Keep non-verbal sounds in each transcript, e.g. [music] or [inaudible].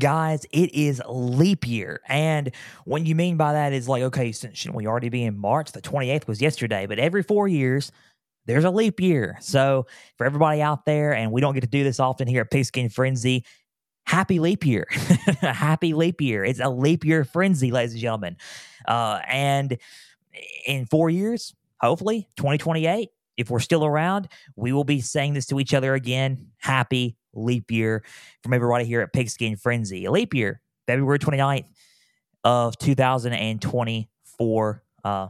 guys, it is leap year. And what you mean by that is like, okay, shouldn't we already be in March? The 28th was yesterday, but every four years, there's a leap year. So for everybody out there, and we don't get to do this often here at Pigskin Frenzy, happy leap year. [laughs] happy leap year. It's a leap year frenzy, ladies and gentlemen. Uh, and in four years, hopefully 2028, if we're still around, we will be saying this to each other again. Happy leap year from everybody here at Pigskin Frenzy. Leap year, February 29th of 2024. Uh,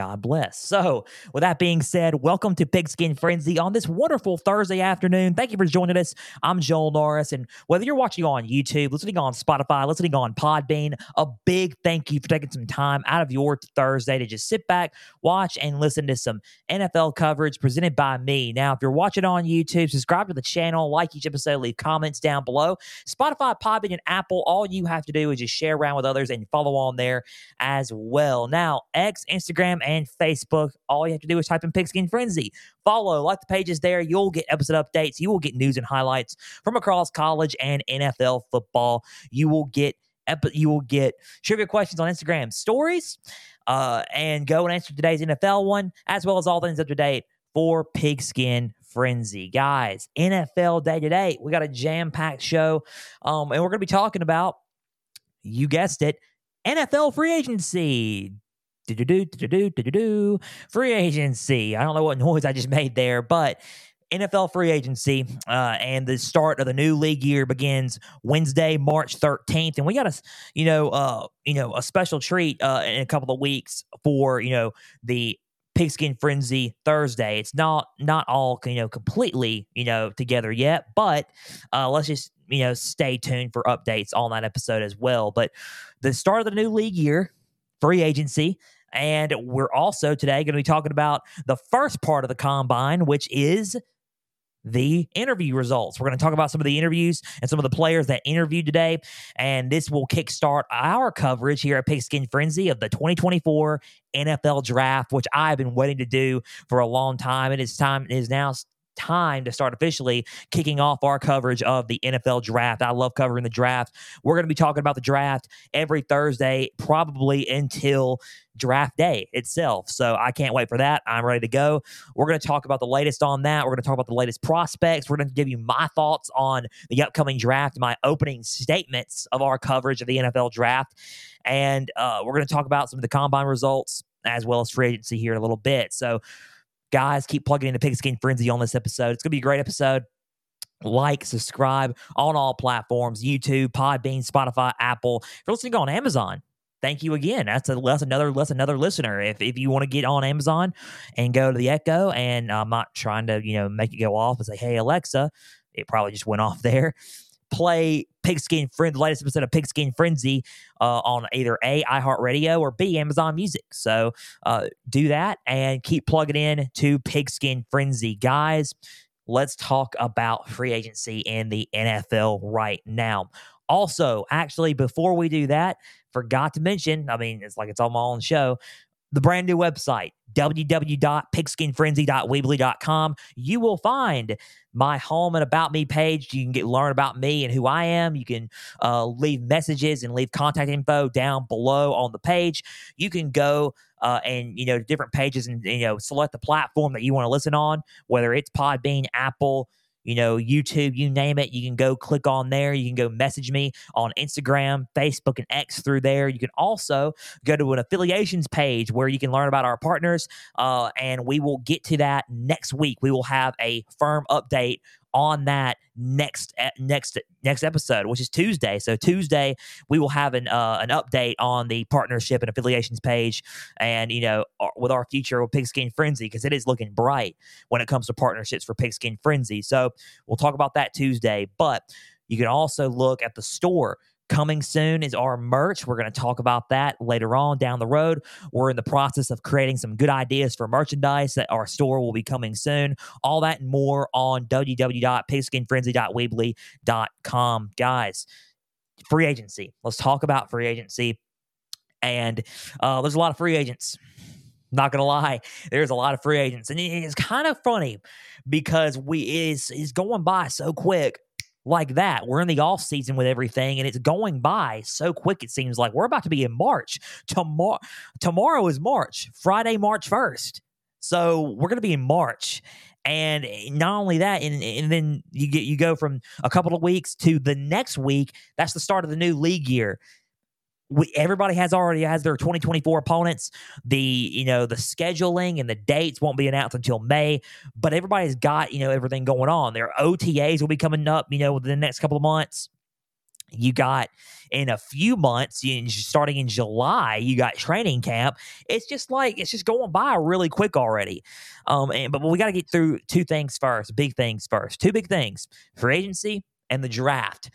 God bless. So, with that being said, welcome to Pigskin Frenzy on this wonderful Thursday afternoon. Thank you for joining us. I'm Joel Norris, and whether you're watching on YouTube, listening on Spotify, listening on Podbean, a big thank you for taking some time out of your Thursday to just sit back, watch, and listen to some NFL coverage presented by me. Now, if you're watching on YouTube, subscribe to the channel, like each episode, leave comments down below. Spotify, Podbean, and Apple, all you have to do is just share around with others and follow on there as well. Now, X, Instagram, Facebook. All you have to do is type in Pigskin Frenzy. Follow, like the pages there. You'll get episode updates. You will get news and highlights from across college and NFL football. You will get you will get trivia questions on Instagram stories, uh, and go and answer today's NFL one, as well as all things up to date for Pigskin Frenzy. Guys, NFL day to day, we got a jam packed show, um, and we're going to be talking about, you guessed it, NFL free agency free agency. I don't know what [laughs] noise I just made there, but NFL free agency uh, and the start of the new league year begins Wednesday, March 13th, and we got a you know uh, you know a special treat uh, in a couple of weeks for you know the Pigskin Frenzy Thursday. It's not not all you know completely you know together yet, but uh, let's just you know stay tuned for updates on that episode as well. But the start of the new league year, free agency. And we're also today going to be talking about the first part of the combine, which is the interview results. We're going to talk about some of the interviews and some of the players that interviewed today. And this will kickstart our coverage here at Pigskin Frenzy of the 2024 NFL Draft, which I've been waiting to do for a long time. And it's time, it is now time to start officially kicking off our coverage of the NFL draft. I love covering the draft. We're going to be talking about the draft every Thursday, probably until draft day itself. So I can't wait for that. I'm ready to go. We're going to talk about the latest on that. We're going to talk about the latest prospects. We're going to give you my thoughts on the upcoming draft, my opening statements of our coverage of the NFL draft. And uh, we're going to talk about some of the combine results as well as free agency here in a little bit. So Guys, keep plugging into Pigskin Frenzy on this episode. It's going to be a great episode. Like, subscribe on all platforms YouTube, Podbean, Spotify, Apple. If you're listening on Amazon, thank you again. That's, a, that's another that's another listener. If if you want to get on Amazon and go to the Echo, and I'm not trying to you know make it go off and say, "Hey Alexa," it probably just went off [laughs] there play Pigskin Friend, the latest episode of Pigskin Frenzy uh, on either A, iHeartRadio, or B, Amazon Music. So uh, do that and keep plugging in to Pigskin Frenzy. Guys, let's talk about free agency in the NFL right now. Also, actually, before we do that, forgot to mention, I mean, it's like it's on my own show, the brand new website, www.pigskinfrenzy.weebly.com. You will find my home and about me page. You can get learn about me and who I am. You can uh, leave messages and leave contact info down below on the page. You can go uh, and you know different pages and you know select the platform that you want to listen on, whether it's Podbean, Apple you know, YouTube, you name it. You can go click on there. You can go message me on Instagram, Facebook, and X through there. You can also go to an affiliations page where you can learn about our partners. Uh, and we will get to that next week. We will have a firm update on that next next next episode, which is Tuesday. So Tuesday we will have an uh, an update on the partnership and affiliations page, and you know with our future with Pigskin Frenzy because it is looking bright when it comes to partnerships for Pigskin Frenzy. So we'll talk about that Tuesday, but you can also look at the store Coming soon is our merch. We're going to talk about that later on down the road. We're in the process of creating some good ideas for merchandise that our store will be coming soon. All that and more on www.pigskinfrenzy.weebly.com. Guys, free agency. Let's talk about free agency. And uh, there's a lot of free agents. Not gonna lie, there's a lot of free agents, and it's kind of funny because we is is going by so quick like that. We're in the off season with everything, and it's going by so quick. It seems like we're about to be in March. Tomorrow, tomorrow is March, Friday, March first. So we're going to be in March, and eh, not only that, and, and then you get you go from a couple of weeks to the next week. That's the start of the new league year we, everybody has already has their 2024 opponents. The you know the scheduling and the dates won't be announced until May, but everybody's got you know everything going on. Their OTAs will be coming up you know within the next couple of months. You got in a few months, starting in July, you got training camp. It's just like it's just going by really quick already. Um, and, but we got to get through two things first, big things first. Two big things: free agency and the draft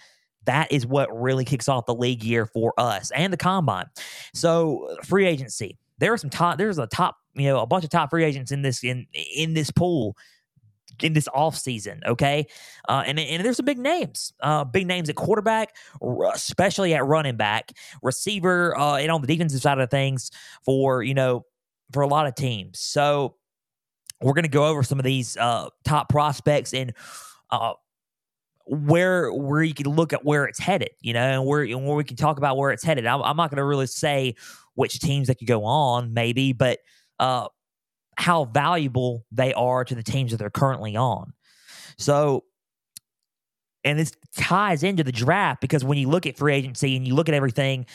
that is what really kicks off the league year for us and the combine. So free agency. There are some top. There's a top. You know, a bunch of top free agents in this in in this pool in this off season. Okay, uh, and and there's some big names, uh, big names at quarterback, especially at running back, receiver, uh, and on the defensive side of things for you know for a lot of teams. So we're going to go over some of these uh, top prospects and uh, where where you can look at where it's headed, you know, and where and where we can talk about where it's headed. I'm, I'm not going to really say which teams that could go on, maybe, but uh, how valuable they are to the teams that they're currently on. So, and this ties into the draft because when you look at free agency and you look at everything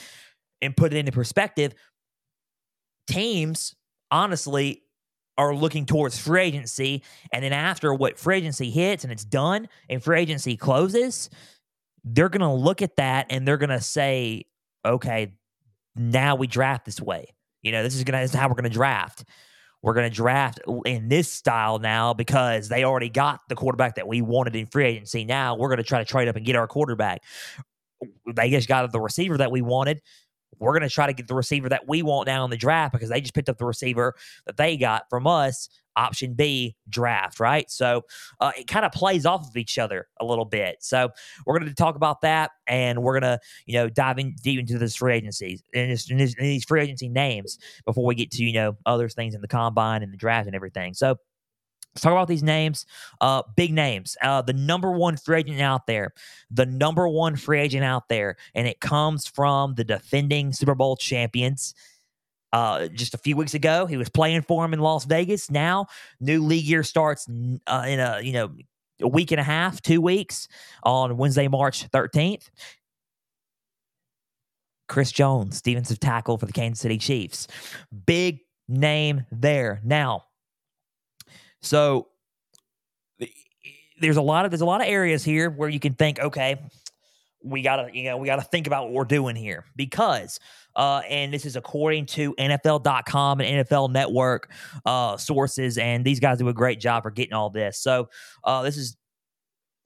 and put it into perspective, teams honestly are looking towards free agency. And then after what free agency hits and it's done and free agency closes, they're going to look at that and they're going to say, okay, now we draft this way. You know, this is going to, this is how we're going to draft. We're going to draft in this style now because they already got the quarterback that we wanted in free agency. Now we're going to try to trade up and get our quarterback. They just got the receiver that we wanted we're going to try to get the receiver that we want now in the draft because they just picked up the receiver that they got from us. Option B, draft, right? So uh, it kind of plays off of each other a little bit. So we're going to talk about that, and we're going to, you know, dive in deep into this free agencies and, and these free agency names before we get to, you know, other things in the combine and the draft and everything. So Let's talk about these names. Uh, big names. Uh, the number one free agent out there, the number one free agent out there, and it comes from the defending Super Bowl champions. Uh, just a few weeks ago, he was playing for him in Las Vegas. Now, new league year starts uh, in a you know a week and a half, two weeks on Wednesday, March thirteenth. Chris Jones, defensive tackle for the Kansas City Chiefs. Big name there. Now, so there's a lot of there's a lot of areas here where you can think, okay, we gotta you know we gotta think about what we're doing here because uh, and this is according to NFL.com and NFL Network uh, sources, and these guys do a great job for getting all this. So uh, this is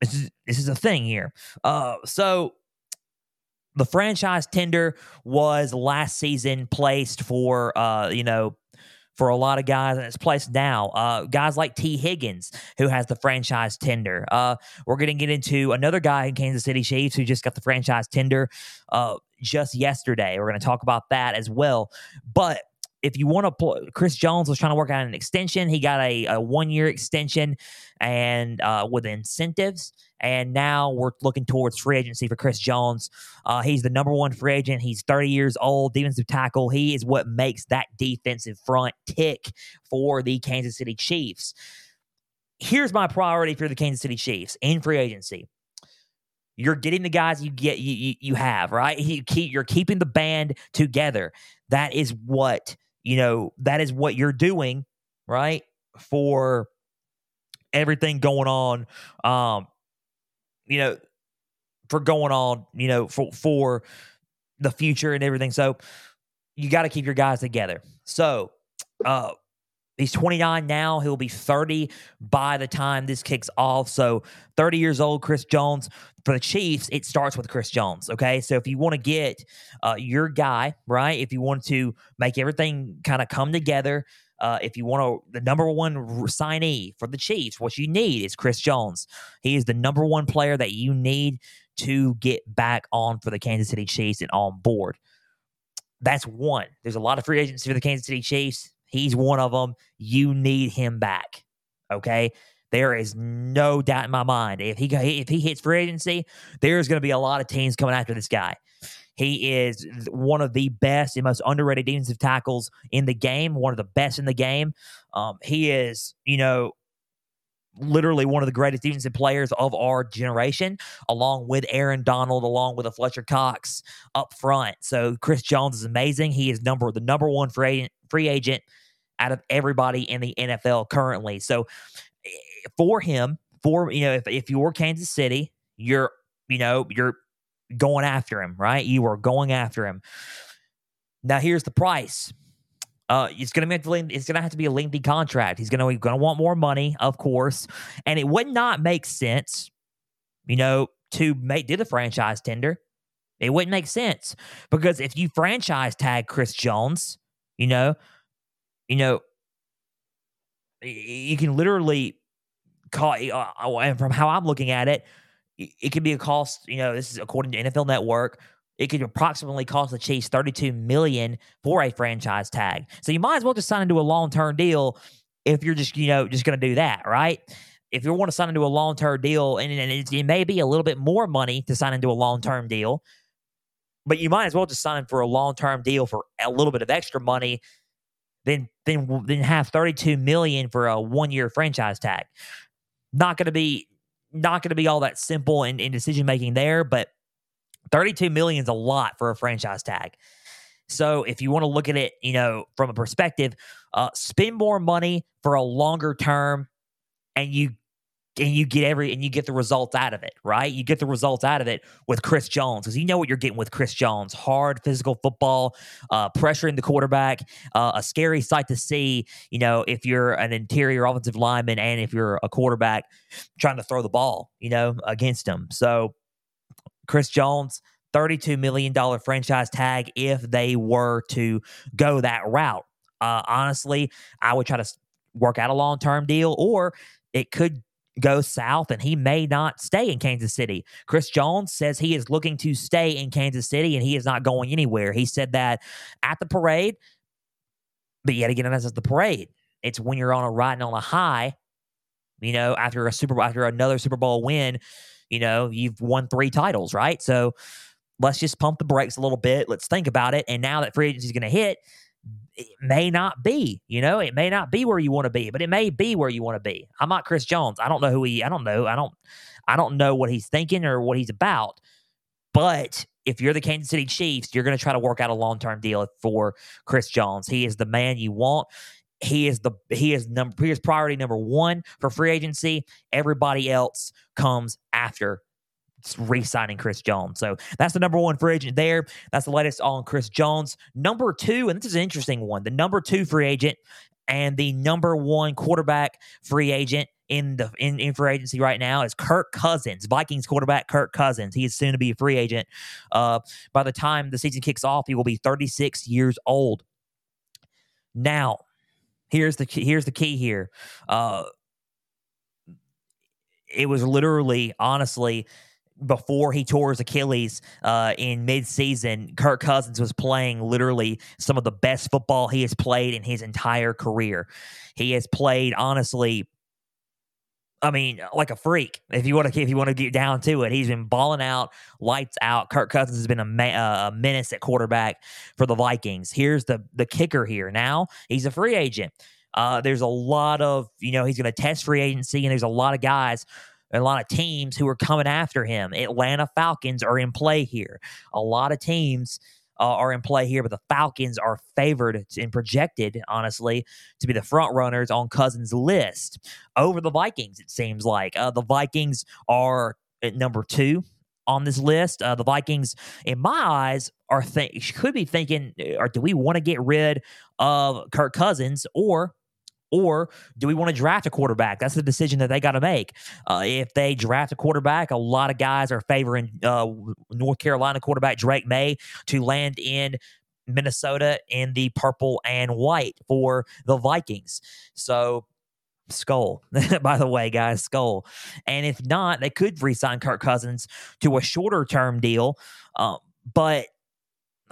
this is this is a thing here. Uh, so the franchise tender was last season placed for uh, you know for a lot of guys in its place now. Uh, guys like Tee Higgins, who has the franchise tender. Uh, we're going to get into another guy in Kansas City Chiefs who just got the franchise tender uh, just yesterday. We're going to talk about that as well. But if you want to pull, Chris Jones was trying to work out an extension. He got a, a one year extension and uh, with incentives. And now we're looking towards free agency for Chris Jones. Uh, he's the number one free agent. He's 30 years old, defensive tackle. He is what makes that defensive front tick for the Kansas City Chiefs. Here's my priority for the Kansas City Chiefs in free agency you're getting the guys you get you you, you have right you keep you're keeping the band together that is what you know, that is what you're doing, right? For everything going on, um, you know, for going on, you know, for for the future and everything. So you got to keep your guys together. So, uh, He's 29 now. He'll be 30 by the time this kicks off. So, 30 years old, Chris Jones. For the Chiefs, it starts with Chris Jones. Okay. So, if you want to get uh, your guy, right, if you want to make everything kind of come together, uh, if you want to, the number one signee for the Chiefs, what you need is Chris Jones. He is the number one player that you need to get back on for the Kansas City Chiefs and on board. That's one. There's a lot of free agency for the Kansas City Chiefs. He's one of them. You need him back. Okay. There is no doubt in my mind if he if he hits free agency, there's going to be a lot of teams coming after this guy. He is one of the best and most underrated defensive tackles in the game, one of the best in the game. Um, he is, you know, literally one of the greatest defensive players of our generation, along with Aaron Donald, along with a Fletcher Cox up front. So Chris Jones is amazing. He is number the number one free agent, free agent out of everybody in the NFL currently. So eh, for him, for you know, if if you're Kansas City, you're you know you're going after him, right? You are going after him. Now here's the price. Uh, it's gonna be it's gonna have to be a lengthy contract. He's gonna gonna want more money, of course, and it would not make sense, you know, to make do the franchise tender. It wouldn't make sense because if you franchise tag Chris Jones, you know, you know, you can literally call. Uh, and from how I'm looking at it, it could be a cost. You know, this is according to NFL Network it could approximately cost the Chiefs 32 million for a franchise tag. So you might as well just sign into a long-term deal if you're just, you know, just going to do that, right? If you want to sign into a long-term deal and, and it, it may be a little bit more money to sign into a long-term deal, but you might as well just sign for a long-term deal for a little bit of extra money than than than have 32 million for a one-year franchise tag. Not going to be not going to be all that simple in, in decision making there, but 32 million is a lot for a franchise tag. So if you want to look at it, you know, from a perspective, uh, spend more money for a longer term, and you and you get every and you get the results out of it, right? You get the results out of it with Chris Jones because you know what you're getting with Chris Jones: hard physical football, uh, pressuring the quarterback, uh, a scary sight to see. You know, if you're an interior offensive lineman and if you're a quarterback trying to throw the ball, you know, against him. So Chris Jones, $32 million franchise tag if they were to go that route. Uh, honestly, I would try to work out a long term deal, or it could go south and he may not stay in Kansas City. Chris Jones says he is looking to stay in Kansas City and he is not going anywhere. He said that at the parade, but yet again, that's the parade. It's when you're on a riding on a high, you know, after a Super after another Super Bowl win you know, you've won three titles, right? So let's just pump the brakes a little bit. Let's think about it. And now that free agency is going to hit, it may not be, you know, it may not be where you want to be, but it may be where you want to be. I'm not Chris Jones. I don't know who he, I don't know. I don't, I don't know what he's thinking or what he's about. But if you're the Kansas City Chiefs, you're going to try to work out a long term deal for Chris Jones. He is the man you want. He is the he is number he is priority number one for free agency. Everybody else comes after re-signing Chris Jones. So that's the number one free agent there. That's the latest on Chris Jones. Number two, and this is an interesting one. The number two free agent and the number one quarterback free agent in the in, in free agency right now is Kirk Cousins, Vikings quarterback Kirk Cousins. He is soon to be a free agent. Uh, by the time the season kicks off, he will be 36 years old. Now, here's the here's the key here. Uh, it was literally, honestly, before he tore his Achilles uh, in midseason, Kirk Cousins was playing literally some of the best football he has played in his entire career. He has played, honestly, I mean, like a freak. If you want to, if you want to get down to it, he's been balling out, lights out. Kirk Cousins has been a, ma- a menace at quarterback for the Vikings. Here's the the kicker here. Now he's a free agent. Uh, there's a lot of, you know, he's going to test free agency, and there's a lot of guys and a lot of teams who are coming after him. Atlanta Falcons are in play here. A lot of teams uh, are in play here, but the Falcons are favored and projected, honestly, to be the front runners on Cousins' list over the Vikings. It seems like uh, the Vikings are at number two on this list. Uh, the Vikings, in my eyes, are could be thinking, or do we want to get rid of Kirk Cousins, or or do we want to draft a quarterback? That's the decision that they got to make. Uh, if they draft a quarterback, a lot of guys are favoring uh, North Carolina quarterback Drake Maye to land in Minnesota in the purple and white for the Vikings. So Skull, [laughs] by the way, guys, Skull. And if not, they could re sign Kirk Cousins to a shorter term deal. Um, but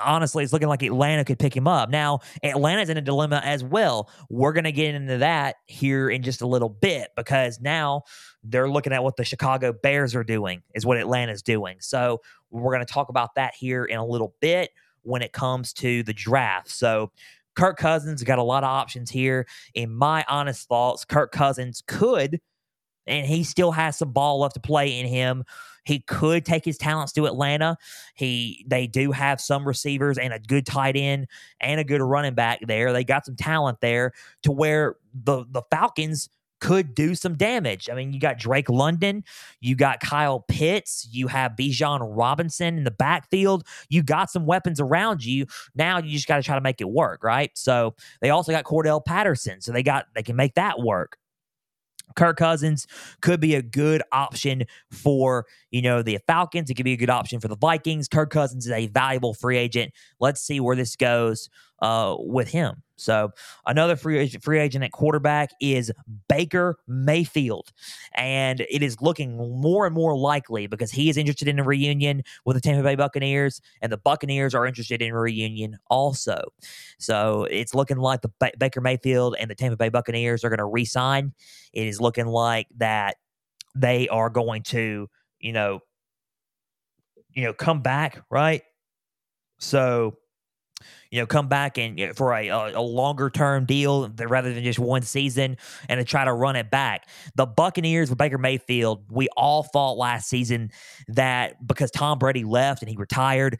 honestly, it's looking like Atlanta could pick him up. Now, Atlanta's in a dilemma as well. We're going to get into that here in just a little bit because now they're looking at what the Chicago Bears are doing, is what Atlanta's doing. So we're going to talk about that here in a little bit when it comes to the draft. So Kirk Cousins got a lot of options here. In my honest thoughts, Kirk Cousins could, and he still has some ball left to play in him. He could take his talents to Atlanta. He they do have some receivers and a good tight end and a good running back there. They got some talent there to where the the Falcons could do some damage. I mean, you got Drake London, you got Kyle Pitts, you have Bijan Robinson in the backfield. You got some weapons around you. Now you just got to try to make it work, right? So they also got Cordell Patterson, so they got they can make that work. Kirk Cousins could be a good option for, you know, the Falcons. It could be a good option for the Vikings. Kirk Cousins is a valuable free agent. Let's see where this goes uh, with him. So another free agent, free agent at quarterback is Baker Mayfield, and it is looking more and more likely because he is interested in a reunion with the Tampa Bay Buccaneers, and the Buccaneers are interested in a reunion also. So it's looking like the ba- Baker Mayfield and the Tampa Bay Buccaneers are going to re-sign. It is looking like that they are going to, you know, you know, come back, right? So you know, come back and for a, a, longer term deal rather than just one season and to try to run it back. The Buccaneers with Baker Mayfield, we all thought last season that because Tom Brady left and he retired,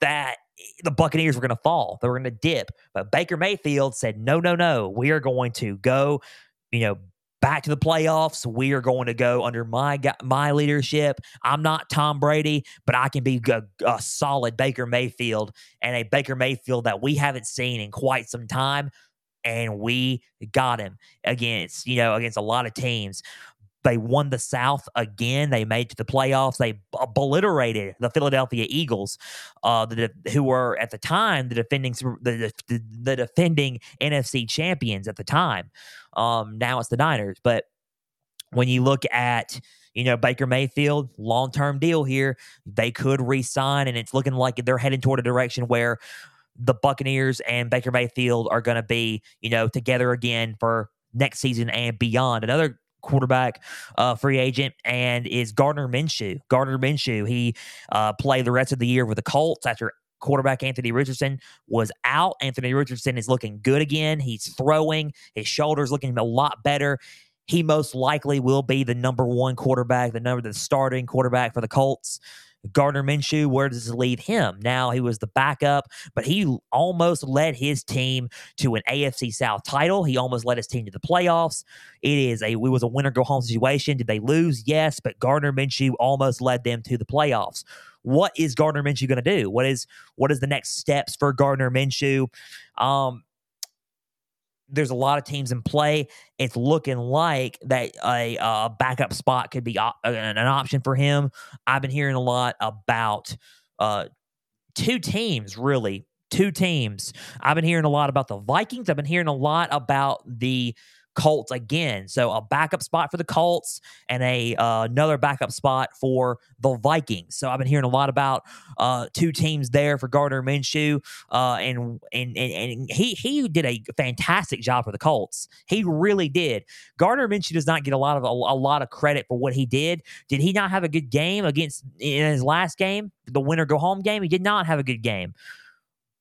that the Buccaneers were going to fall. They were going to dip. But Baker Mayfield said, no, no, no. We are going to go, you know, back to the playoffs. We are going to go under my my leadership. I'm not Tom Brady, but I can be a, a, solid Baker Mayfield and a Baker Mayfield that we haven't seen in quite some time. And we got him against, you know, against a lot of teams. They won the South again. They made to the playoffs. They obliterated the Philadelphia Eagles, uh, the, who were at the time the defending the, the, the defending NFC champions at the time. Um, now it's the Niners, but when you look at you know Baker Mayfield, long term deal here, they could re-sign, and it's looking like they're heading toward a direction where the Buccaneers and Baker Mayfield are going to be you know together again for next season and beyond. Another quarterback uh, free agent and is Gardner Minshew. Gardner Minshew, he uh, played the rest of the year with the Colts after quarterback Anthony Richardson was out. Anthony Richardson is looking good again. He's throwing, his shoulders looking a lot better. He most likely will be the number one quarterback, the number the starting quarterback for the Colts. Gardner Minshew, where does this leave him? Now he was the backup, but he almost led his team to an AFC South title. He almost led his team to the playoffs. It is a it was a winner go home situation. Did they lose? Yes, but Gardner Minshew almost led them to the playoffs. What is Gardner Minshew going to do? What is what is the next steps for Gardner Minshew? Um, there's a lot of teams in play. It's looking like that a, a backup spot could be op- an, option for him. I've been hearing a lot about uh, two teams, really, two teams. I've been hearing a lot about the Vikings. I've been hearing a lot about the Colts again. So a backup spot for the Colts and a uh, another backup spot for the Vikings. So I've been hearing a lot about uh, two teams there for Gardner Minshew, uh, and, and and and he he did a fantastic job for the Colts. He really did. Gardner Minshew does not get a lot of a, a lot of credit for what he did. Did he not have a good game against in his last game, the winner go home game? He did not have a good game.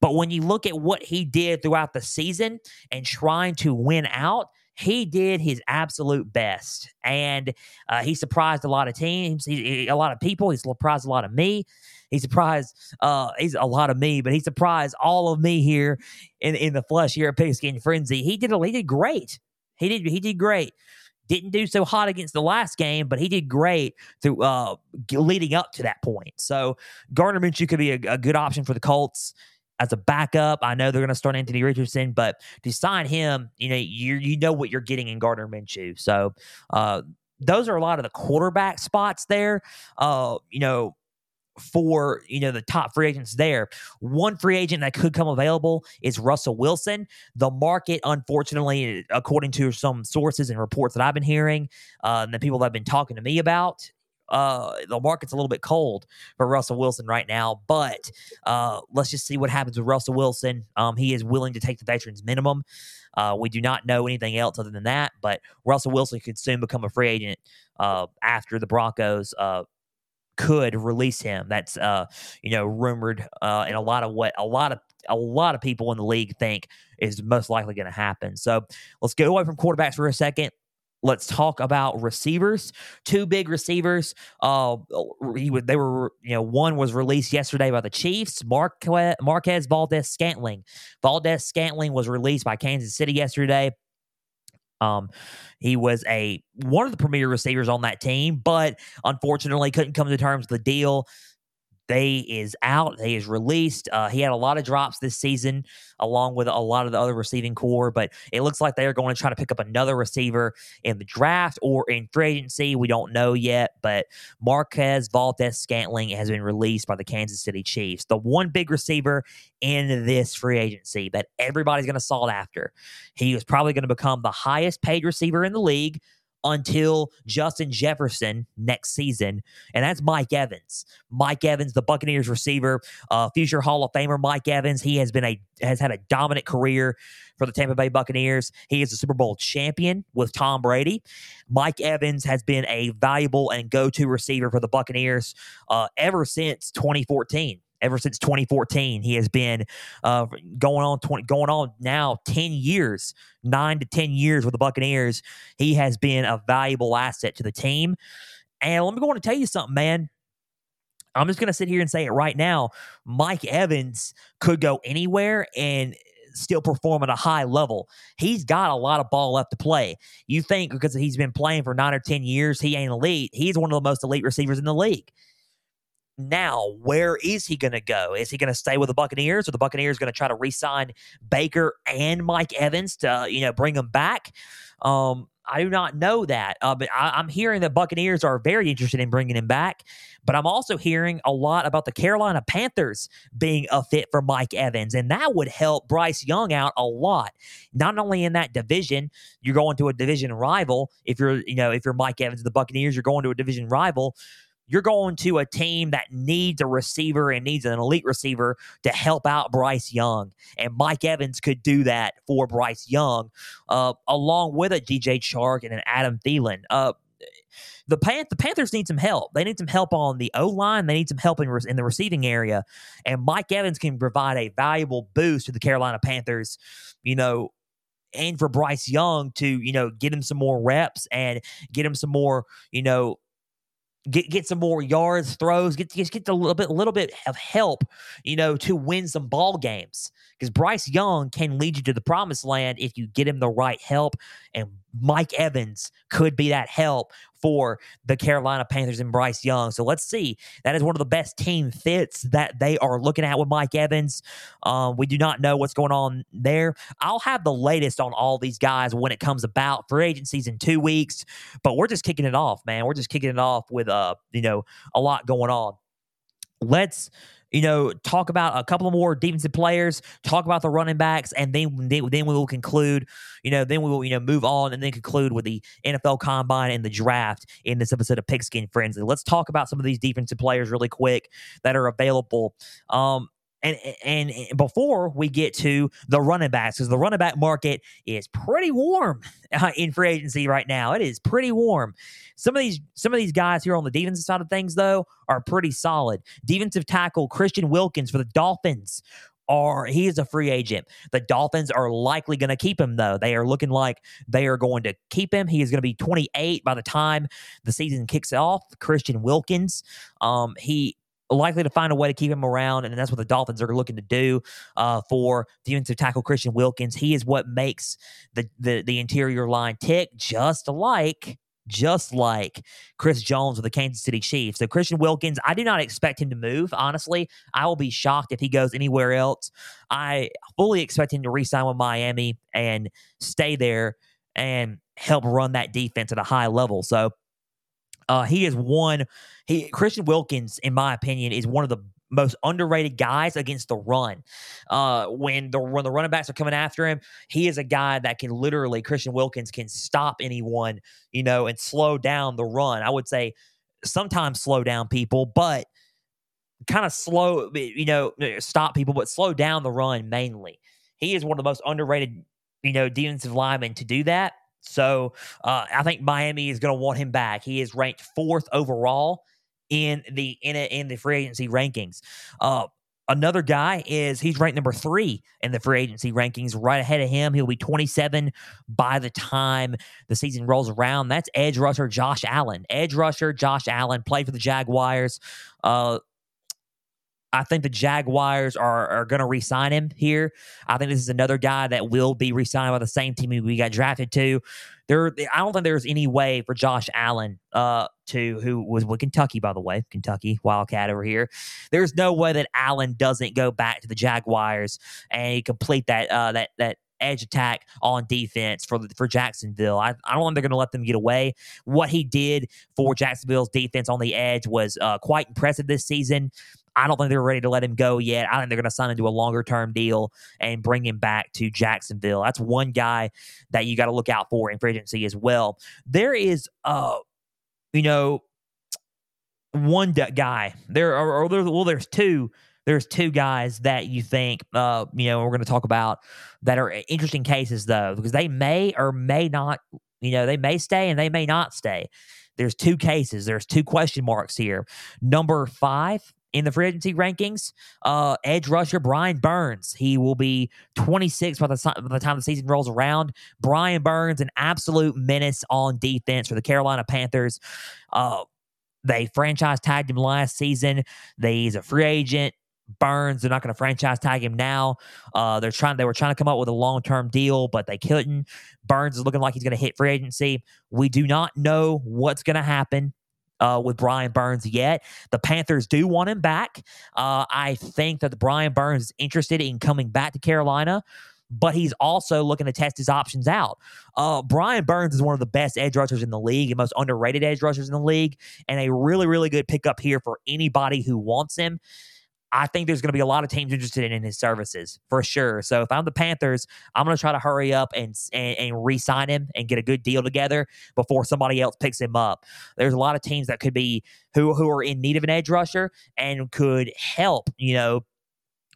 But when you look at what he did throughout the season and trying to win out, he did his absolute best, and uh, he surprised a lot of teams, he, a lot of people. He surprised a lot of me. He surprised uh, he's a lot of me, but he surprised all of me here in in the flesh here at Pigskin Frenzy. He did he did great. He did he did great. Didn't do so hot against the last game, but he did great through uh, leading up to that point. So Gardner Minshew could be a, a good option for the Colts as a backup. I know they're going to start Anthony Richardson, but to sign him, you know, you you know what you're getting in Gardner Minshew. So uh, those are a lot of the quarterback spots there. Uh, you know, for you know the top free agents there. One free agent that could come available is Russell Wilson. The market, unfortunately, according to some sources and reports that I've been hearing, uh, and the people that have been talking to me about, uh, the market's a little bit cold for Russell Wilson right now. But uh, let's just see what happens with Russell Wilson. Um, he is willing to take the veterans minimum. Uh, we do not know anything else other than that. But Russell Wilson could soon become a free agent uh, after the Broncos uh, could release him. That's uh, you know rumored, and a lot of what a lot of a lot of people in the league think is most likely going to happen. So let's go away from quarterbacks for a second. Let's talk about receivers. Two big receivers. Uh, he they were, you know, one was released yesterday by the Chiefs. Marquez, Marquez Valdes Scantling. Valdes Scantling was released by Kansas City yesterday. Um, he was a one of the premier receivers on that team, but unfortunately couldn't come to terms with the deal. They is out. They is released. Uh, he had a lot of drops this season, along with a lot of the other receiving core. But it looks like they are going to try to pick up another receiver in the draft or in free agency. We don't know yet. But Marquez Valdes Scantling has been released by the Kansas City Chiefs. The one big receiver in this free agency that everybody's going to salt after. He is probably going to become the highest paid receiver in the league until Justin Jefferson next season, and that's Mike Evans. Mike Evans, the Buccaneers receiver, uh, future Hall of Famer Mike Evans. He has been a has had a dominant career for the Tampa Bay Buccaneers. He is a Super Bowl champion with Tom Brady. Mike Evans has been a valuable and go to receiver for the Buccaneers uh, ever since 2014 ever since 2014. He has been uh, going on 20, going on now 10 years, nine to 10 years with the Buccaneers. He has been a valuable asset to the team. And let me go on to tell you something, man. I'm just going to sit here and say it right now. Mike Evans could go anywhere and still perform at a high level. He's got a lot of ball left to play. You think because he's been playing for nine or 10 years, he ain't elite. He's one of the most elite receivers in the league. Now, where is he going to go? Is he going to stay with the Buccaneers, or the Buccaneers going to try to re-sign Baker and Mike Evans to you know bring them back? Um, I do not know that, uh, but I, am hearing that Buccaneers are very interested in bringing him back. But I'm also hearing a lot about the Carolina Panthers being a fit for Mike Evans, and that would help Bryce Young out a lot. Not only in that division, you're going to a division rival. If you're, you know, if you're Mike Evans, the Buccaneers, you're going to a division rival you're going to a team that needs a receiver and needs an elite receiver to help out Bryce Young. And Mike Evans could do that for Bryce Young, uh, along with a DJ Chark and an Adam Thielen. Uh, the, Pan- the Panthers need some help. They need some help on the O line. They need some help in, re- in the receiving area. And Mike Evans can provide a valuable boost to the Carolina Panthers. You know, and for Bryce Young to, you know, get him some more reps and get him some more, you know, get get some more yards, throws, get get, get a little bit little bit of help, you know, to win some ball games. Because Bryce Young can lead you to the promised land if you get him the right help, and Mike Evans could be that help for the Carolina Panthers and Bryce Young. So let's see. That is one of the best team fits that they are looking at with Mike Evans. Um, we do not know what's going on there. I'll have the latest on all these guys when it comes about for agencies in two weeks. But we're just kicking it off, man. We're just kicking it off with uh, you know, a lot going on. Let's you know, talk about a couple of more defensive players, talk about the running backs, and then then we will conclude. You know, then we will you know move on and then conclude with the NFL Combine and the draft in this episode of Pigskin Frenzy. Let's talk about some of these defensive players really quick that are available. Um, and, and, before we get to the running backs, because the running back market is pretty warm uh, in free agency right now. It is pretty warm. Some of these some of these guys here on the defensive side of things, though, are pretty solid. Defensive tackle Christian Wilkins for the Dolphins are he is a free agent. The Dolphins are likely going to keep him though. They are looking like they are going to keep him. He is going to be 28 by the time the season kicks off. Christian Wilkins, um, he likely to find a way to keep him around, and that's what the Dolphins are looking to do uh, for defensive tackle Christian Wilkins. He is what makes the, the the interior line tick, just like just like Chris Jones with the Kansas City Chiefs. So Christian Wilkins, I do not expect him to move. Honestly, I will be shocked if he goes anywhere else. I fully expect him to re-sign with Miami and stay there and help run that defense at a high level. So uh, he is one. He Christian Wilkins, in my opinion, is one of the most underrated guys against the run. Uh, when the when the running backs are coming after him, he is a guy that can literally Christian Wilkins can stop anyone, you know, and slow down the run. I would say sometimes slow down people, but kind of slow, you know, stop people, but slow down the run mainly. He is one of the most underrated, you know, defensive linemen to do that. So uh, I think Miami is going to want him back. He is ranked fourth overall in the in, in the free agency rankings. Uh, another guy is he's ranked number three in the free agency rankings, right ahead of him. He'll be 27 by the time the season rolls around. That's edge rusher Josh Allen. Edge rusher Josh Allen played for the Jaguars. Uh, I think the Jaguars are, are going to re-sign him here. I think this is another guy that will be re-signed by the same team we got drafted to. There, I don't think there's any way for Josh Allen, uh, to who was with Kentucky, by the way, Kentucky Wildcat over here. There's no way that Allen doesn't go back to the Jaguars and complete that uh, that that edge attack on defense for for Jacksonville. I, I don't think they're going to let them get away. What he did for Jacksonville's defense on the edge was uh, quite impressive this season. I don't think they're ready to let him go yet. I think they're going to sign him to a longer term deal and bring him back to Jacksonville. That's one guy that you got to look out for in free agency as well. There is, uh, you know, one guy there, are, or there, well, there's two. There's two guys that you think, uh, you know, we're going to talk about that are interesting cases though, because they may or may not, you know, they may stay and they may not stay. There's two cases. There's two question marks here. Number five in the free agency rankings. Uh, edge rusher Brian Burns. He will be 26 by the, by the time the season rolls around. Brian Burns, an absolute menace on defense for the Carolina Panthers. Uh, they franchise tagged him last season. He's a free agent. Burns, they're not going to franchise tag him now. Uh, they're trying. They were trying to come up with a long term deal, but they couldn't. Burns is looking like he's going to hit free agency. We do not know what's going to happen uh, with Brian Burns yet. The Panthers do want him back. Uh, I think that the Brian Burns is interested in coming back to Carolina, but he's also looking to test his options out. Uh, Brian Burns is one of the best edge rushers in the league and most underrated edge rushers in the league, and a really, really good pickup here for anybody who wants him. I think there's going to be a lot of teams interested in, in his services for sure. So if I'm the Panthers, I'm going to try to hurry up and, and and re-sign him and get a good deal together before somebody else picks him up. There's a lot of teams that could be who who are in need of an edge rusher and could help. You know,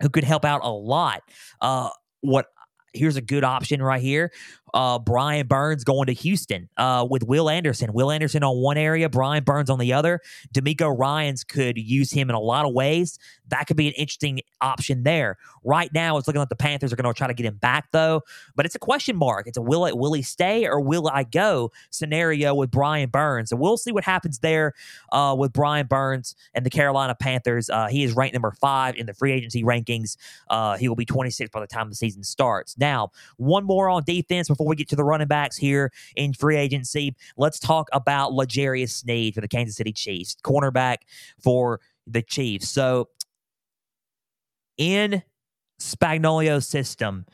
who could help out a lot. Uh, what here's a good option right here uh, Brian Burns going to Houston uh, with Will Anderson. Will Anderson on one area, Brian Burns on the other. DeMeco Ryans could use him in a lot of ways. That could be an interesting option there. Right now, it's looking like the Panthers are going to try to get him back, though. But it's a question mark. It's a will it will he stay or will I go scenario with Brian Burns. and we'll see what happens there uh, with Brian Burns and the Carolina Panthers. Uh, he is ranked number five in the free agency rankings. Uh, he will be 26 by the time the season starts. Now, one more on defense before we get to the running backs here in free agency, let's talk about L'Jarius Sneed for the Kansas City Chiefs, cornerback for the Chiefs. So in Spagnuolo's system,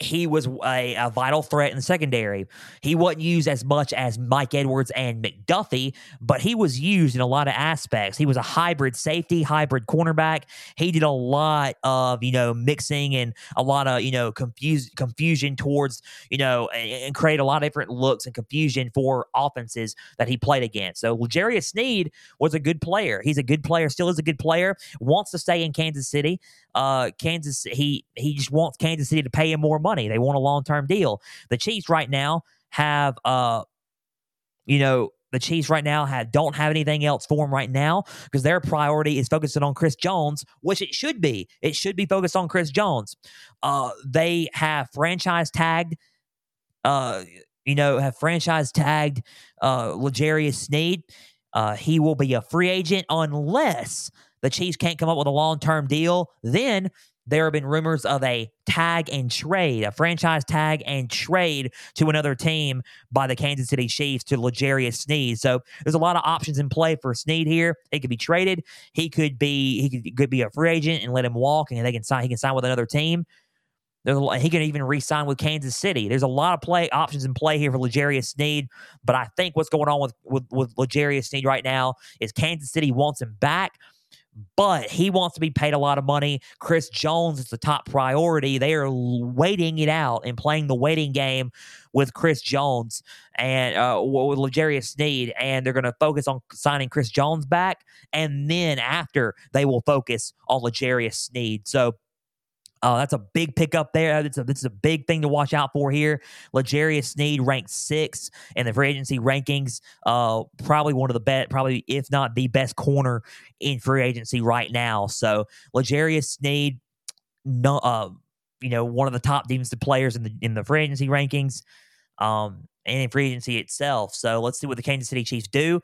he was a, a, vital threat in the secondary. He wasn't used as much as Mike Edwards and McDuffie, but he was used in a lot of aspects. He was a hybrid safety, hybrid cornerback. He did a lot of, you know, mixing and a lot of, you know, confuse, confusion towards, you know, and, and create a lot of different looks and confusion for offenses that he played against. So L'Jarius Sneed was a good player. He's a good player, still is a good player, wants to stay in Kansas City. Uh, Kansas, he he just wants Kansas City to pay him more money. They want a long term deal. The Chiefs right now have, uh, you know, the Chiefs right now have don't have anything else for him right now because their priority is focusing on Chris Jones, which it should be. It should be focused on Chris Jones. Uh, they have franchise tagged, uh, you know, have franchise tagged uh, L'Jarius Sneed. Uh, he will be a free agent unless the Chiefs can't come up with a long term deal. Then there have been rumors of a tag and trade, a franchise tag and trade to another team by the Kansas City Chiefs to L'Jarius Sneed. So there's a lot of options in play for Sneed here. He could be traded. He could be he could, could be a free agent and let him walk, and they can sign. He can sign with another team. He can even re-sign with Kansas City. There's a lot of play options in play here for L'Jarius Sneed, but I think what's going on with with, with L'Jarius Sneed right now is Kansas City wants him back but he wants to be paid a lot of money. Chris Jones is the top priority. They are waiting it out and playing the waiting game with Chris Jones and uh, with L'Jarius Sneed, and they're going to focus on signing Chris Jones back, and then after they will focus on L'Jarius Sneed. So uh, that's a big pickup there. It's a, this is a big thing to watch out for here. L'Jarius Sneed ranked six in the free agency rankings. Uh, probably one of the best, probably if not the best corner in free agency right now. So L'Jarius Sneed, no, uh, you know, one of the top defensive players in the in the free agency rankings, um, and in free agency itself. So let's see what the Kansas City Chiefs do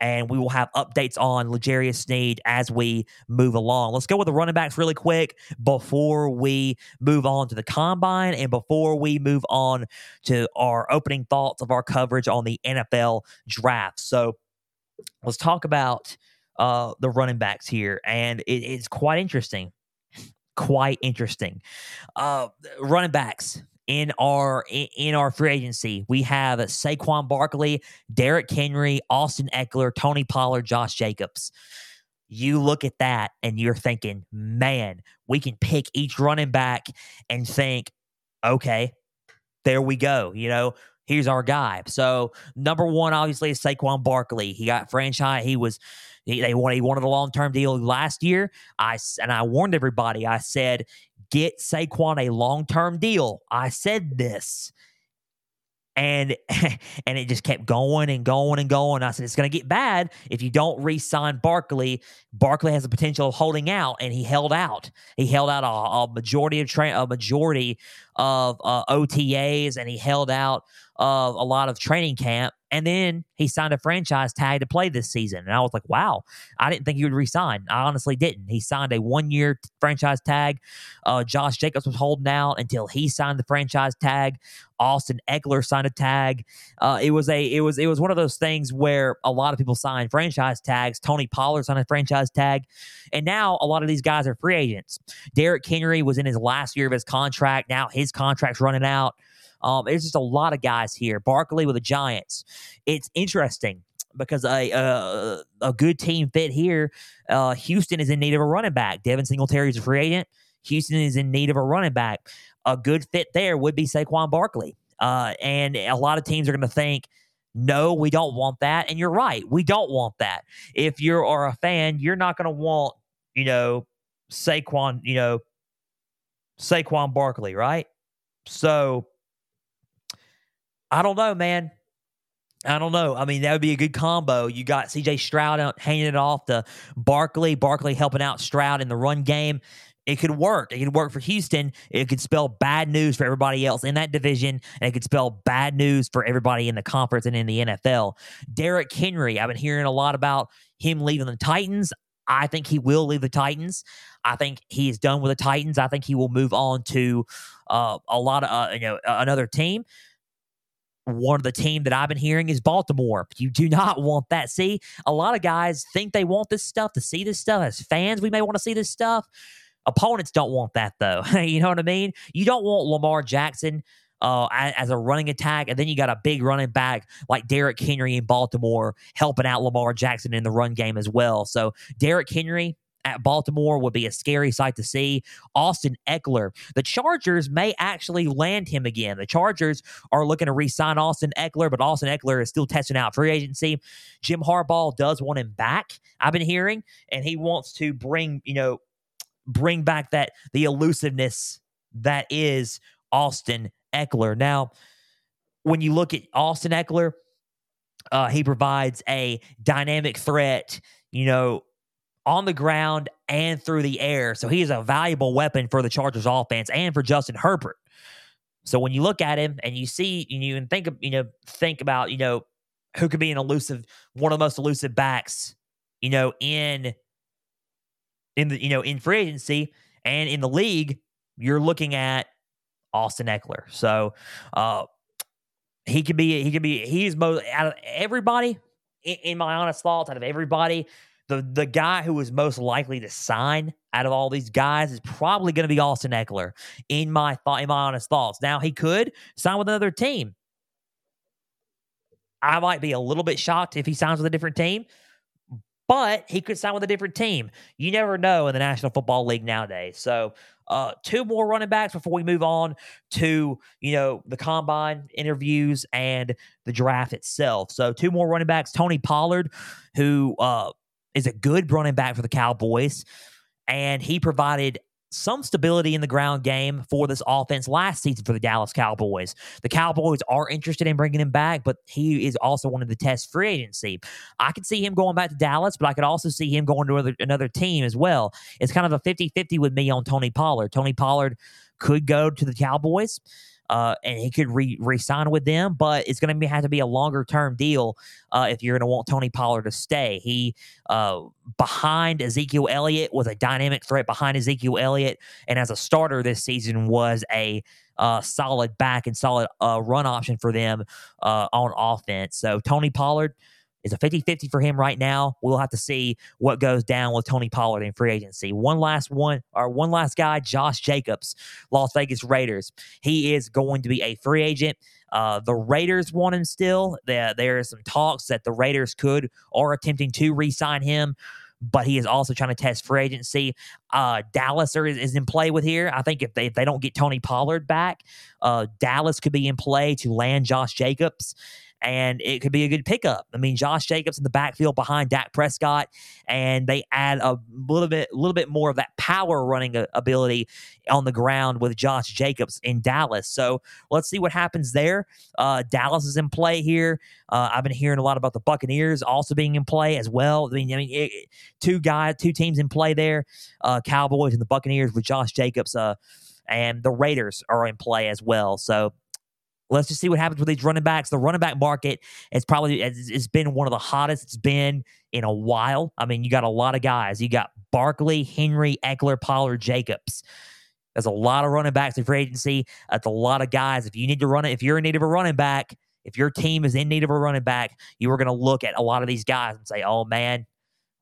and we will have updates on L'Jarius Sneed as we move along. Let's go with the running backs really quick before we move on to the combine and before we move on to our opening thoughts of our coverage on the NFL draft. So let's talk about uh, the running backs here, and it, it's quite interesting. Quite interesting. Uh, running backs in our in our free agency. We have Saquon Barkley, Derrick Henry, Austin Ekeler, Tony Pollard, Josh Jacobs. You look at that and you're thinking, man, we can pick each running back and think, okay, there we go. You know, here's our guy. So number one, obviously, is Saquon Barkley. He got franchise. He was he, they wanted he wanted a long term deal last year. I and I warned everybody. I said get Saquon a long term deal. I said this. And [laughs] and it just kept going and going and going. I said it's going to get bad if you don't re-sign Barkley. Barkley has the potential of holding out, and he held out. He held out a, a majority of train, a majority of uh, OTAs, and he held out of a lot of training camp. And then he signed a franchise tag to play this season. And I was like, wow, I didn't think he would resign. I honestly didn't. He signed a one year franchise tag. Uh, Josh Jacobs was holding out until he signed the franchise tag. Austin Ekeler signed a tag. Uh, it was a it was it was one of those things where a lot of people signed franchise tags. Tony Pollard signed a franchise tag, and now a lot of these guys are free agents. Derrick Henry was in his last year of his contract. Now his contract's running out. Um, there's just a lot of guys here. Barkley with the Giants. It's interesting because a a, a good team fit here. Uh, Houston is in need of a running back. Devin Singletary is a free agent. Houston is in need of a running back. A good fit there would be Saquon Barkley. Uh, and a lot of teams are going to think, no, we don't want that. And you're right. We don't want that. If you are a fan, you're not going to want, you know, Saquon, you know, Saquon Barkley, right? So I don't know, man. I don't know. I mean, that would be a good combo. You got CJ Stroud out, handing it off to Barkley, Barkley helping out Stroud in the run game. It could work. It could work for Houston. It could spell bad news for everybody else in that division, and it could spell bad news for everybody in the conference and in the NFL. Derrick Henry, I've been hearing a lot about him leaving the Titans. I think he will leave the Titans. I think he is done with the Titans. I think he will move on to uh, a lot of uh, you know another team one of the team that I've been hearing is Baltimore. You do [laughs] not want that. See, a lot of guys think they want this stuff to see this stuff. As fans, we may want to see this stuff. Opponents don't want that though. [laughs] you know what I mean? You don't want Lamar Jackson uh, as a running attack, and then you got a big running back like Derrick Henry in Baltimore helping out Lamar Jackson in the run game as well. So Derrick Henry, at Baltimore would be a scary sight to see. Austin Ekeler, the Chargers may actually land him again. The Chargers are looking to re sign Austin Ekeler, but Austin Ekeler is still testing out free agency. Jim Harbaugh does want him back, I've been hearing, and he wants to bring, you know, bring back that the elusiveness that is Austin Ekeler. Now, when you look at Austin Ekeler, uh, he provides a dynamic threat, you know, on the ground and through the air. So he is a valuable weapon for the Chargers offense and for Justin Herbert. So when you look at him and you see, and you think, you know, think about, you know, who could be an elusive, one of the most elusive backs, you know, in in the, you know, in free agency and in the league, you're looking at Austin Ekeler. So uh he could be, he could be, he's most out of everybody, in, in my honest thoughts, out of everybody, the the guy who is most likely to sign out of all these guys is probably going to be Austin Ekeler. In my thought, in my honest thoughts. Now he could sign with another team. I might be a little bit shocked if he signs with a different team, but he could sign with a different team. You never know in the National Football League nowadays. So, uh, two more running backs before we move on to you know the combine interviews and the draft itself. So, two more running backs: Tony Pollard, who uh, is a good running back for the Cowboys, and he provided some stability in the ground game for this offense last season for the Dallas Cowboys. The Cowboys are interested in bringing him back, but he is also one of the test free agency. I could see him going back to Dallas, but I could also see him going to another, another team as well. It's kind of a 50 50 with me on Tony Pollard. Tony Pollard could go to the Cowboys uh, and he could re sign with them, but it's going to have to be a longer term deal uh, if you're going to want Tony Pollard to stay. He uh, behind Ezekiel Elliott was a dynamic threat behind Ezekiel Elliott, and as a starter this season was a uh, solid back and solid uh, run option for them uh, on offense. So Tony Pollard is a 50 50 for him right now. We'll have to see what goes down with Tony Pollard in free agency. One last one, or one last guy, Josh Jacobs, Las Vegas Raiders. He is going to be a free agent. Uh, the Raiders want him still. There, are some talks that the Raiders could or attempting to re sign him but he is also trying to test free agency. Uh, Dallas is, is, in play with here. I think if they if they don't get Tony Pollard back, uh, Dallas could be in play to land Josh Jacobs and it could be a good pickup. I mean, Josh Jacobs in the backfield behind Dak Prescott, and they add a little bit, a little bit more of that power running ability on the ground with Josh Jacobs in Dallas. So let's see what happens there. Uh, Dallas is in play here. Uh, I've been hearing a lot about the Buccaneers also being in play as well. I mean, I mean, it, two guys, two teams in play there: uh, Cowboys and the Buccaneers with Josh Jacobs. Uh, and the Raiders are in play as well. So Let's just see what happens with these running backs. The running back market is probably it's been one of the hottest it's been in a while. I mean, you got a lot of guys. You got Barkley, Henry, Ekeler, Pollard, Jacobs. There's a lot of running backs in free agency. That's a lot of guys. If you need to run it, if you're in need of a running back, if your team is in need of a running back, you are going to look at a lot of these guys and say, "Oh man,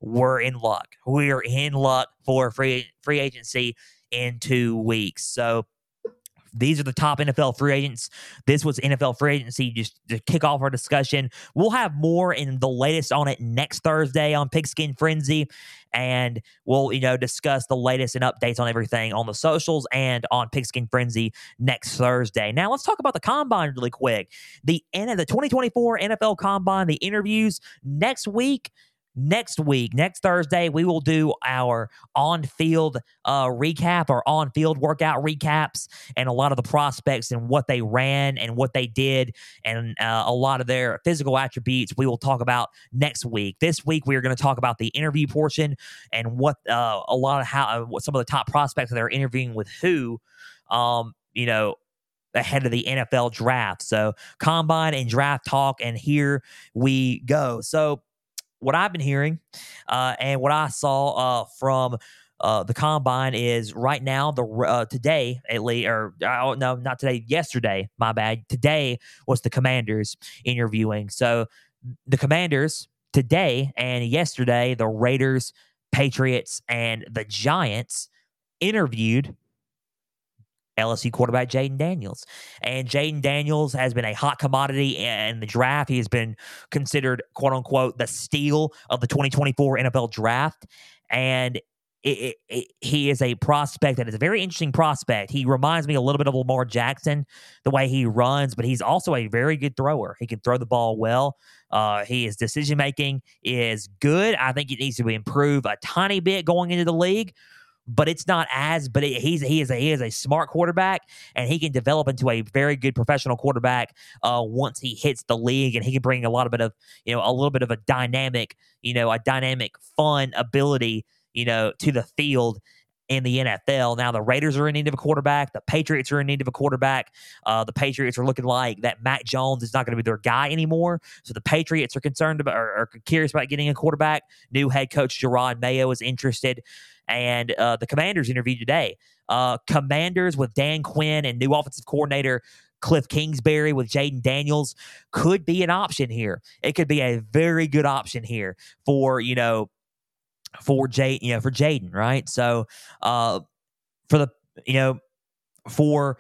we're in luck. We're in luck for free free agency in two weeks." So these are the top NFL free agents. This was NFL free agency just to kick off our discussion. We'll have more in the latest on it next Thursday on Pigskin Frenzy. And we'll, you know, discuss the latest and updates on everything on the socials and on Pigskin Frenzy next Thursday. Now let's talk about the combine really quick. The end of the 2024 NFL Combine, the interviews next week next week, next Thursday, we will do our on field uh, recap or on field workout recaps and a lot of the prospects and what they ran and what they did and uh, a lot of their physical attributes we will talk about next week. This week, we are going to talk about the interview portion and what uh, a lot of how uh, what some of the top prospects that are interviewing with who. Um, you know, ahead of the NFL draft. So, combine and draft talk, and here we go. So, what I've been hearing uh, and what I saw uh, from uh, the combine is right now the uh, today at least or uh, no not today yesterday my bad today was the commanders interviewing. So the commanders today and yesterday the raiders patriots and the giants interviewed LSU quarterback Jayden Daniels. And Jayden Daniels has been a hot commodity in the draft. He has been considered, quote unquote, the steal of the 2024 NFL draft. And it, it, it, he is a prospect that is a very interesting prospect. He reminds me a little bit of Lamar Jackson, the way he runs, but he's also a very good thrower. He can throw the ball well. Uh, his decision making is good. I think it needs to be improve a tiny bit going into the league but it's not as. But it, he's he is a he is a smart quarterback, and he can develop into a very good professional quarterback uh, once he hits the league, and he can bring a lot of bit of you know a little bit of a dynamic you know a dynamic fun ability you know to the field in the NFL. Now the Raiders are in need of a quarterback. The Patriots are in need of a quarterback. Uh, the Patriots are looking like that Mac Jones is not going to be their guy anymore. So the Patriots are concerned about or, or curious about getting a quarterback. New head coach Gerard Mayo is interested and uh, the Commanders interviewed today. Uh, commanders with Dan Quinn and new offensive coordinator Cliff Kingsbury with Jayden Daniels could be an option here. It could be a very good option here for you know for Jay you know for Jayden, right. So uh, for the you know for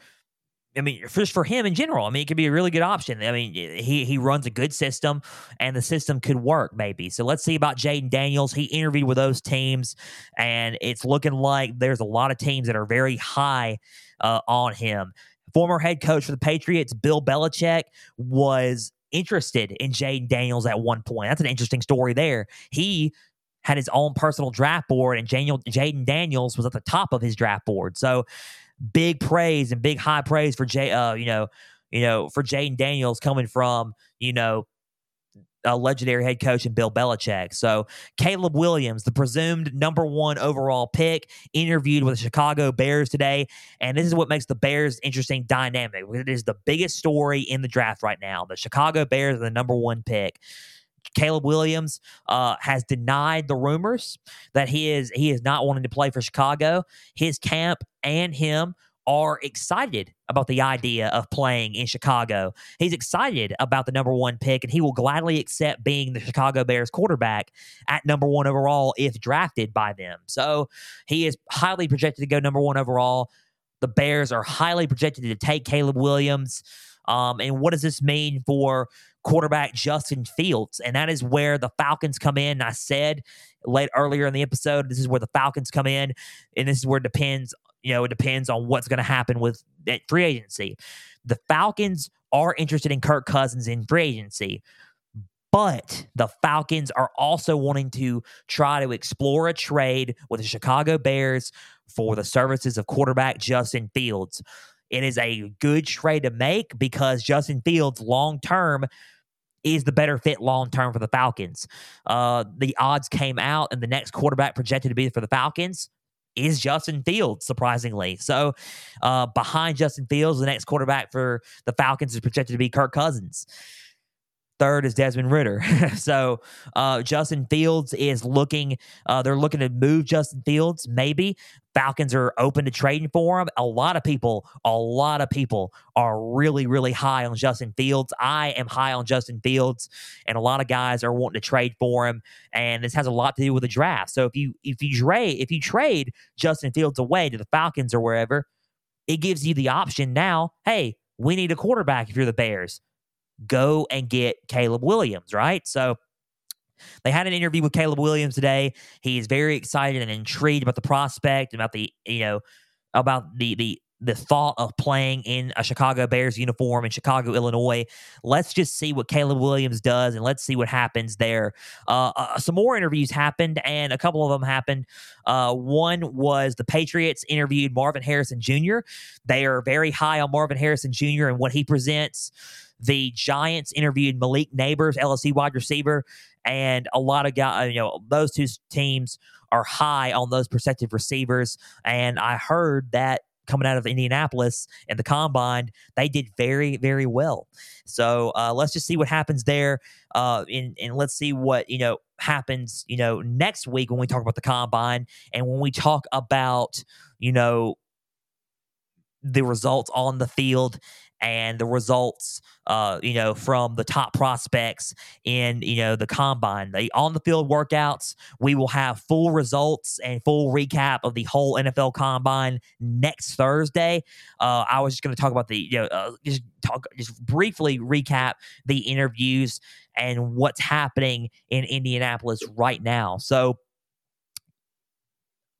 I mean, just for him in general, I mean, it could be a really good option. I mean, he he runs a good system, and the system could work maybe. So let's see about Jayden Daniels. He interviewed with those teams, and it's looking like there's a lot of teams that are very high uh, on him. Former head coach for the Patriots, Bill Belichick, was interested in Jayden Daniels at one point. That's an interesting story there. He had his own personal draft board, and Jayden Daniels was at the top of his draft board. So big praise and big high praise for Jay, uh, you know, you know, for Jayden Daniels coming from, you know, a legendary head coach and Bill Belichick. So Caleb Williams, the presumed number one overall pick, interviewed with the Chicago Bears today. And this is what makes the Bears interesting dynamic. It is the biggest story in the draft right now. The Chicago Bears are the number one pick. Caleb Williams uh, has denied the rumors that he is he is not wanting to play for Chicago. His camp and him are excited about the idea of playing in Chicago. He's excited about the number one pick, and he will gladly accept being the Chicago Bears quarterback at number one overall if drafted by them. So he is highly projected to go number one overall. The Bears are highly projected to take Caleb Williams. Um, and what does this mean for quarterback Justin Fields? And that is where the Falcons come in. I said late earlier in the episode, this is where the Falcons come in, and this is where it depends. You know, it depends on what's going to happen with that free agency. The Falcons are interested in Kirk Cousins in free agency. But the Falcons are also wanting to try to explore a trade with the Chicago Bears for the services of quarterback Justin Fields. It is a good trade to make because Justin Fields, long term, is the better fit long term for the Falcons. Uh, the odds came out, and the next quarterback projected to be for the Falcons is Justin Fields, surprisingly. So, uh, behind Justin Fields, the next quarterback for the Falcons is projected to be Kirk Cousins. Third is Desmond Ridder. [laughs] so uh, Justin Fields is looking. Uh, they're looking to move Justin Fields. Maybe Falcons are open to trading for him. A lot of people, a lot of people are really, really high on Justin Fields. I am high on Justin Fields, and a lot of guys are wanting to trade for him. And this has a lot to do with the draft. So if you if you trade if you trade Justin Fields away to the Falcons or wherever, it gives you the option now. Hey, we need a quarterback if you're the Bears go and get Caleb Williams, right? So they had an interview with Caleb Williams today. He is very excited and intrigued about the prospect, about the, you know, about the the the thought of playing in a Chicago Bears uniform in Chicago, Illinois. Let's just see what Caleb Williams does and let's see what happens there. Uh, uh, some more interviews happened, and a couple of them happened. Uh, one was the Patriots interviewed Marvin Harrison Jr. They are very high on Marvin Harrison Jr. and what he presents. The Giants interviewed Malik Nabers, LSU wide receiver, and a lot of guys, you know, those two teams are high on those prospective receivers. And I heard that coming out of Indianapolis and the combine, they did very, very well. So uh, let's just see what happens there. Uh, and, and let's see what, you know, happens, you know, next week when we talk about the combine and when we talk about, you know, the results on the field and the results, uh, you know, from the top prospects in, you know, the combine, the on the field workouts. We will have full results and full recap of the whole NFL combine next Thursday. Uh, I was just going to talk about the, you know, uh, just talk, just briefly recap the interviews and what's happening in Indianapolis right now. So,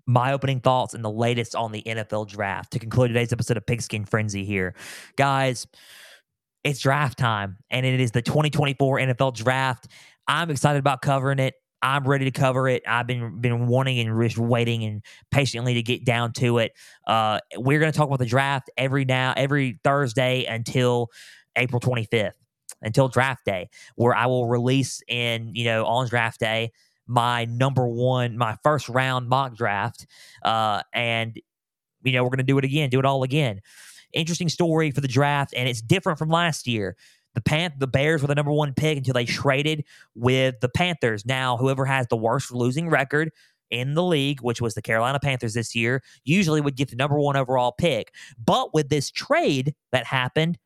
my opening thoughts and the latest on the NFL draft to conclude today's episode of Pigskin Frenzy here. Guys, it's draft time and it is the 2024 NFL draft. I'm excited about covering it. I'm ready to cover it. I've been been wanting and just waiting and patiently to get down to it. Uh, we're going to talk about the draft every now every Thursday until April 25th, until draft day, where I will release in you know on draft day my number one, my first round mock draft. Uh, and, you know, we're going to do it again, do it all again. Interesting story for the draft, and it's different from last year. The Pan- the Bears were the number one pick until they traded with the Panthers. Now, whoever has the worst losing record in the league, which was the Carolina Panthers this year, usually would get the number one overall pick. But with this trade that happened,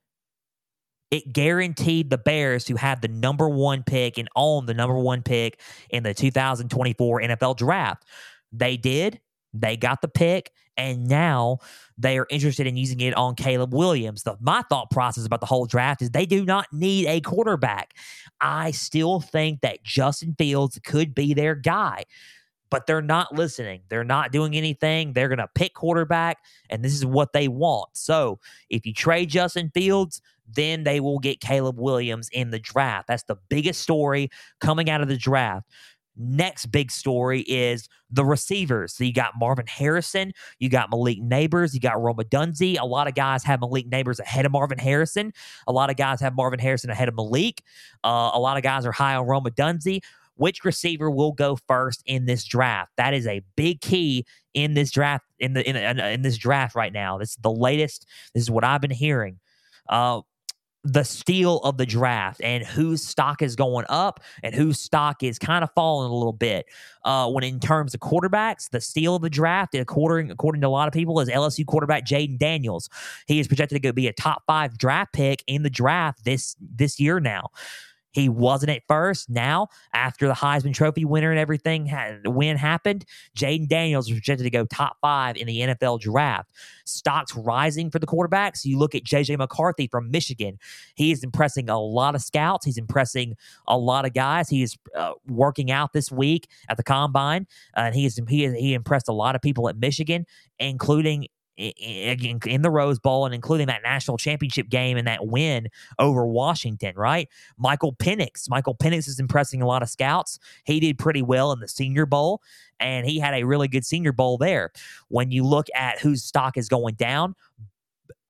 it guaranteed the Bears to have the number one pick and own the number one pick in the 2024 NFL draft. They did. They got the pick, and now they are interested in using it on Caleb Williams. The, my thought process about the whole draft is they do not need a quarterback. I still think that Justin Fields could be their guy, but they're not listening. They're not doing anything. They're going to pick quarterback, and this is what they want. So if you trade Justin Fields, then they will get Caleb Williams in the draft. That's the biggest story coming out of the draft. Next big story is the receivers. So you got Marvin Harrison, you got Malik Nabers, you got Rome Odunze. A lot of guys have Malik Nabers ahead of Marvin Harrison. A lot of guys have Marvin Harrison ahead of Malik. Uh, a lot of guys are high on Rome Odunze. Which receiver will go first in this draft? That is a big key in this draft. In the in, in this draft right now, this is the latest. This is what I've been hearing. Uh, the steal of the draft and whose stock is going up and whose stock is kind of falling a little bit. Uh, when in terms of quarterbacks, the steal of the draft, according according to a lot of people, is LSU quarterback Jayden Daniels. He is projected to be a top five draft pick in the draft this this year now. He wasn't at first. Now, after the Heisman Trophy winner and everything had, win happened, Jayden Daniels was projected to go top five in the NFL draft. Stocks rising for the quarterbacks. You look at JJ McCarthy from Michigan. He is impressing a lot of scouts. He's impressing a lot of guys. He is uh, working out this week at the combine, uh, and he is he he impressed a lot of people at Michigan, including in, in the Rose Bowl and including that national championship game and that win over Washington, right? Michael Penix. Michael Penix is impressing a lot of scouts. He did pretty well in the Senior Bowl, and he had a really good Senior Bowl there. When you look at whose stock is going down,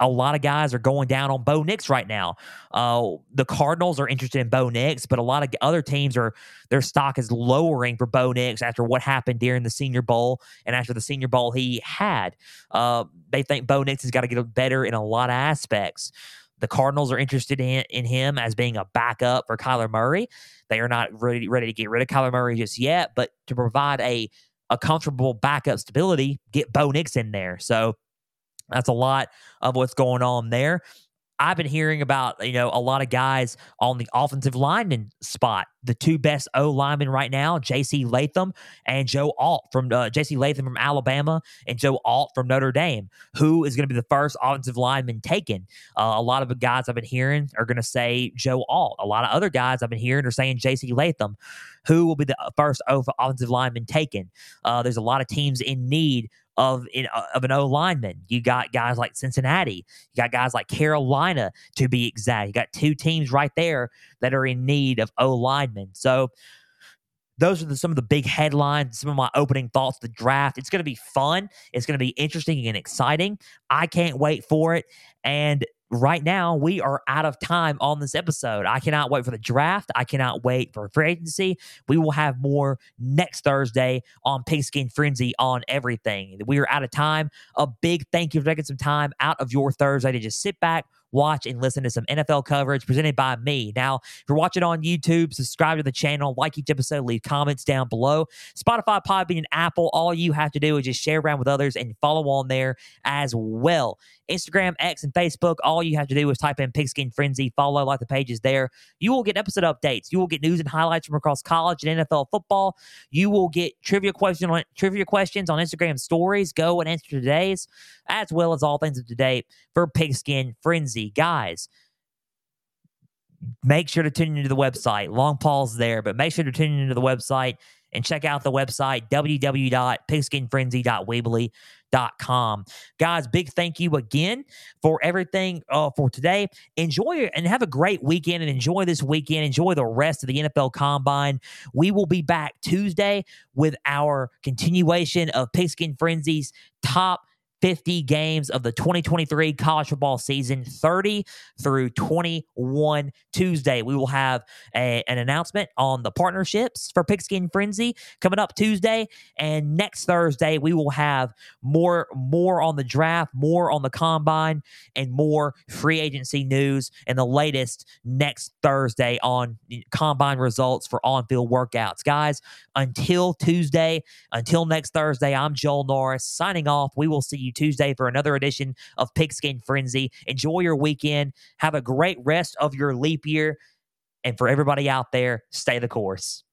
a lot of guys are going down on Bo Nix right now. Uh, the Cardinals are interested in Bo Nix, but a lot of other teams are their stock is lowering for Bo Nix after what happened during the Senior Bowl and after the Senior Bowl he had. Uh, they think Bo Nix has got to get better in a lot of aspects. The Cardinals are interested in, in him as being a backup for Kyler Murray. They are not ready, ready to get rid of Kyler Murray just yet, but to provide a a comfortable backup stability, get Bo Nix in there. So that's a lot of what's going on there. I've been hearing about, you know, a lot of guys on the offensive lineman spot. The two best O linemen right now, J.C. Latham and Joe Alt from uh, J.C. Latham from Alabama and Joe Alt from Notre Dame. Who is going to be the first offensive lineman taken? Uh, a lot of the guys I've been hearing are going to say Joe Alt. A lot of other guys I've been hearing are saying J.C. Latham. Who will be the first offensive lineman taken? Uh, there's a lot of teams in need of in, uh, of an O lineman. You got guys like Cincinnati. You got guys like Carolina to be exact. You got two teams right there that are in need of O linemen. So those are the, some of the big headlines, some of my opening thoughts. The draft. It's going to be fun. It's going to be interesting and exciting. I can't wait for it. And right now we are out of time on this episode. I cannot wait for the draft. I cannot wait for free agency. We will have more next Thursday on Pigskin Frenzy on everything. We are out of time. A big thank you for taking some time out of your Thursday to just sit back, watch and listen to some NFL coverage presented by me. Now, if you're watching on YouTube, subscribe to the channel, like each episode, leave comments down below. Spotify, Podbean, and Apple, all you have to do is just share around with others and follow on there as well. Instagram, X, and Facebook, all you have to do is type in Pigskin Frenzy, follow, like the pages there. You will get episode updates. You will get news and highlights from across college and NFL football. You will get trivia questions on trivia questions on Instagram stories. Go and answer today's, as well as all things of to date for Pigskin Frenzy. Guys, make sure to tune into the website. Long pause there, but make sure to tune into the website and check out the website www.pigskinfrenzy.weebly.com. Guys, big thank you again for everything uh, for today. Enjoy and have a great weekend and enjoy this weekend. Enjoy the rest of the NFL Combine. We will be back Tuesday with our continuation of Pigskin Frenzy's top 50 games of the 2023 college football season, 30 through 21 Tuesday. We will have a, an announcement on the partnerships for Pigskin Frenzy coming up Tuesday. And next Thursday, we will have more, more on the draft, more on the combine, and more free agency news and the latest next Thursday on combine results for on field workouts. Guys, until Tuesday, until next Thursday, I'm Joel Norris signing off. We will see you Tuesday for another edition of Pigskin Frenzy. Enjoy your weekend. Have a great rest of your leap year. And for everybody out there, stay the course.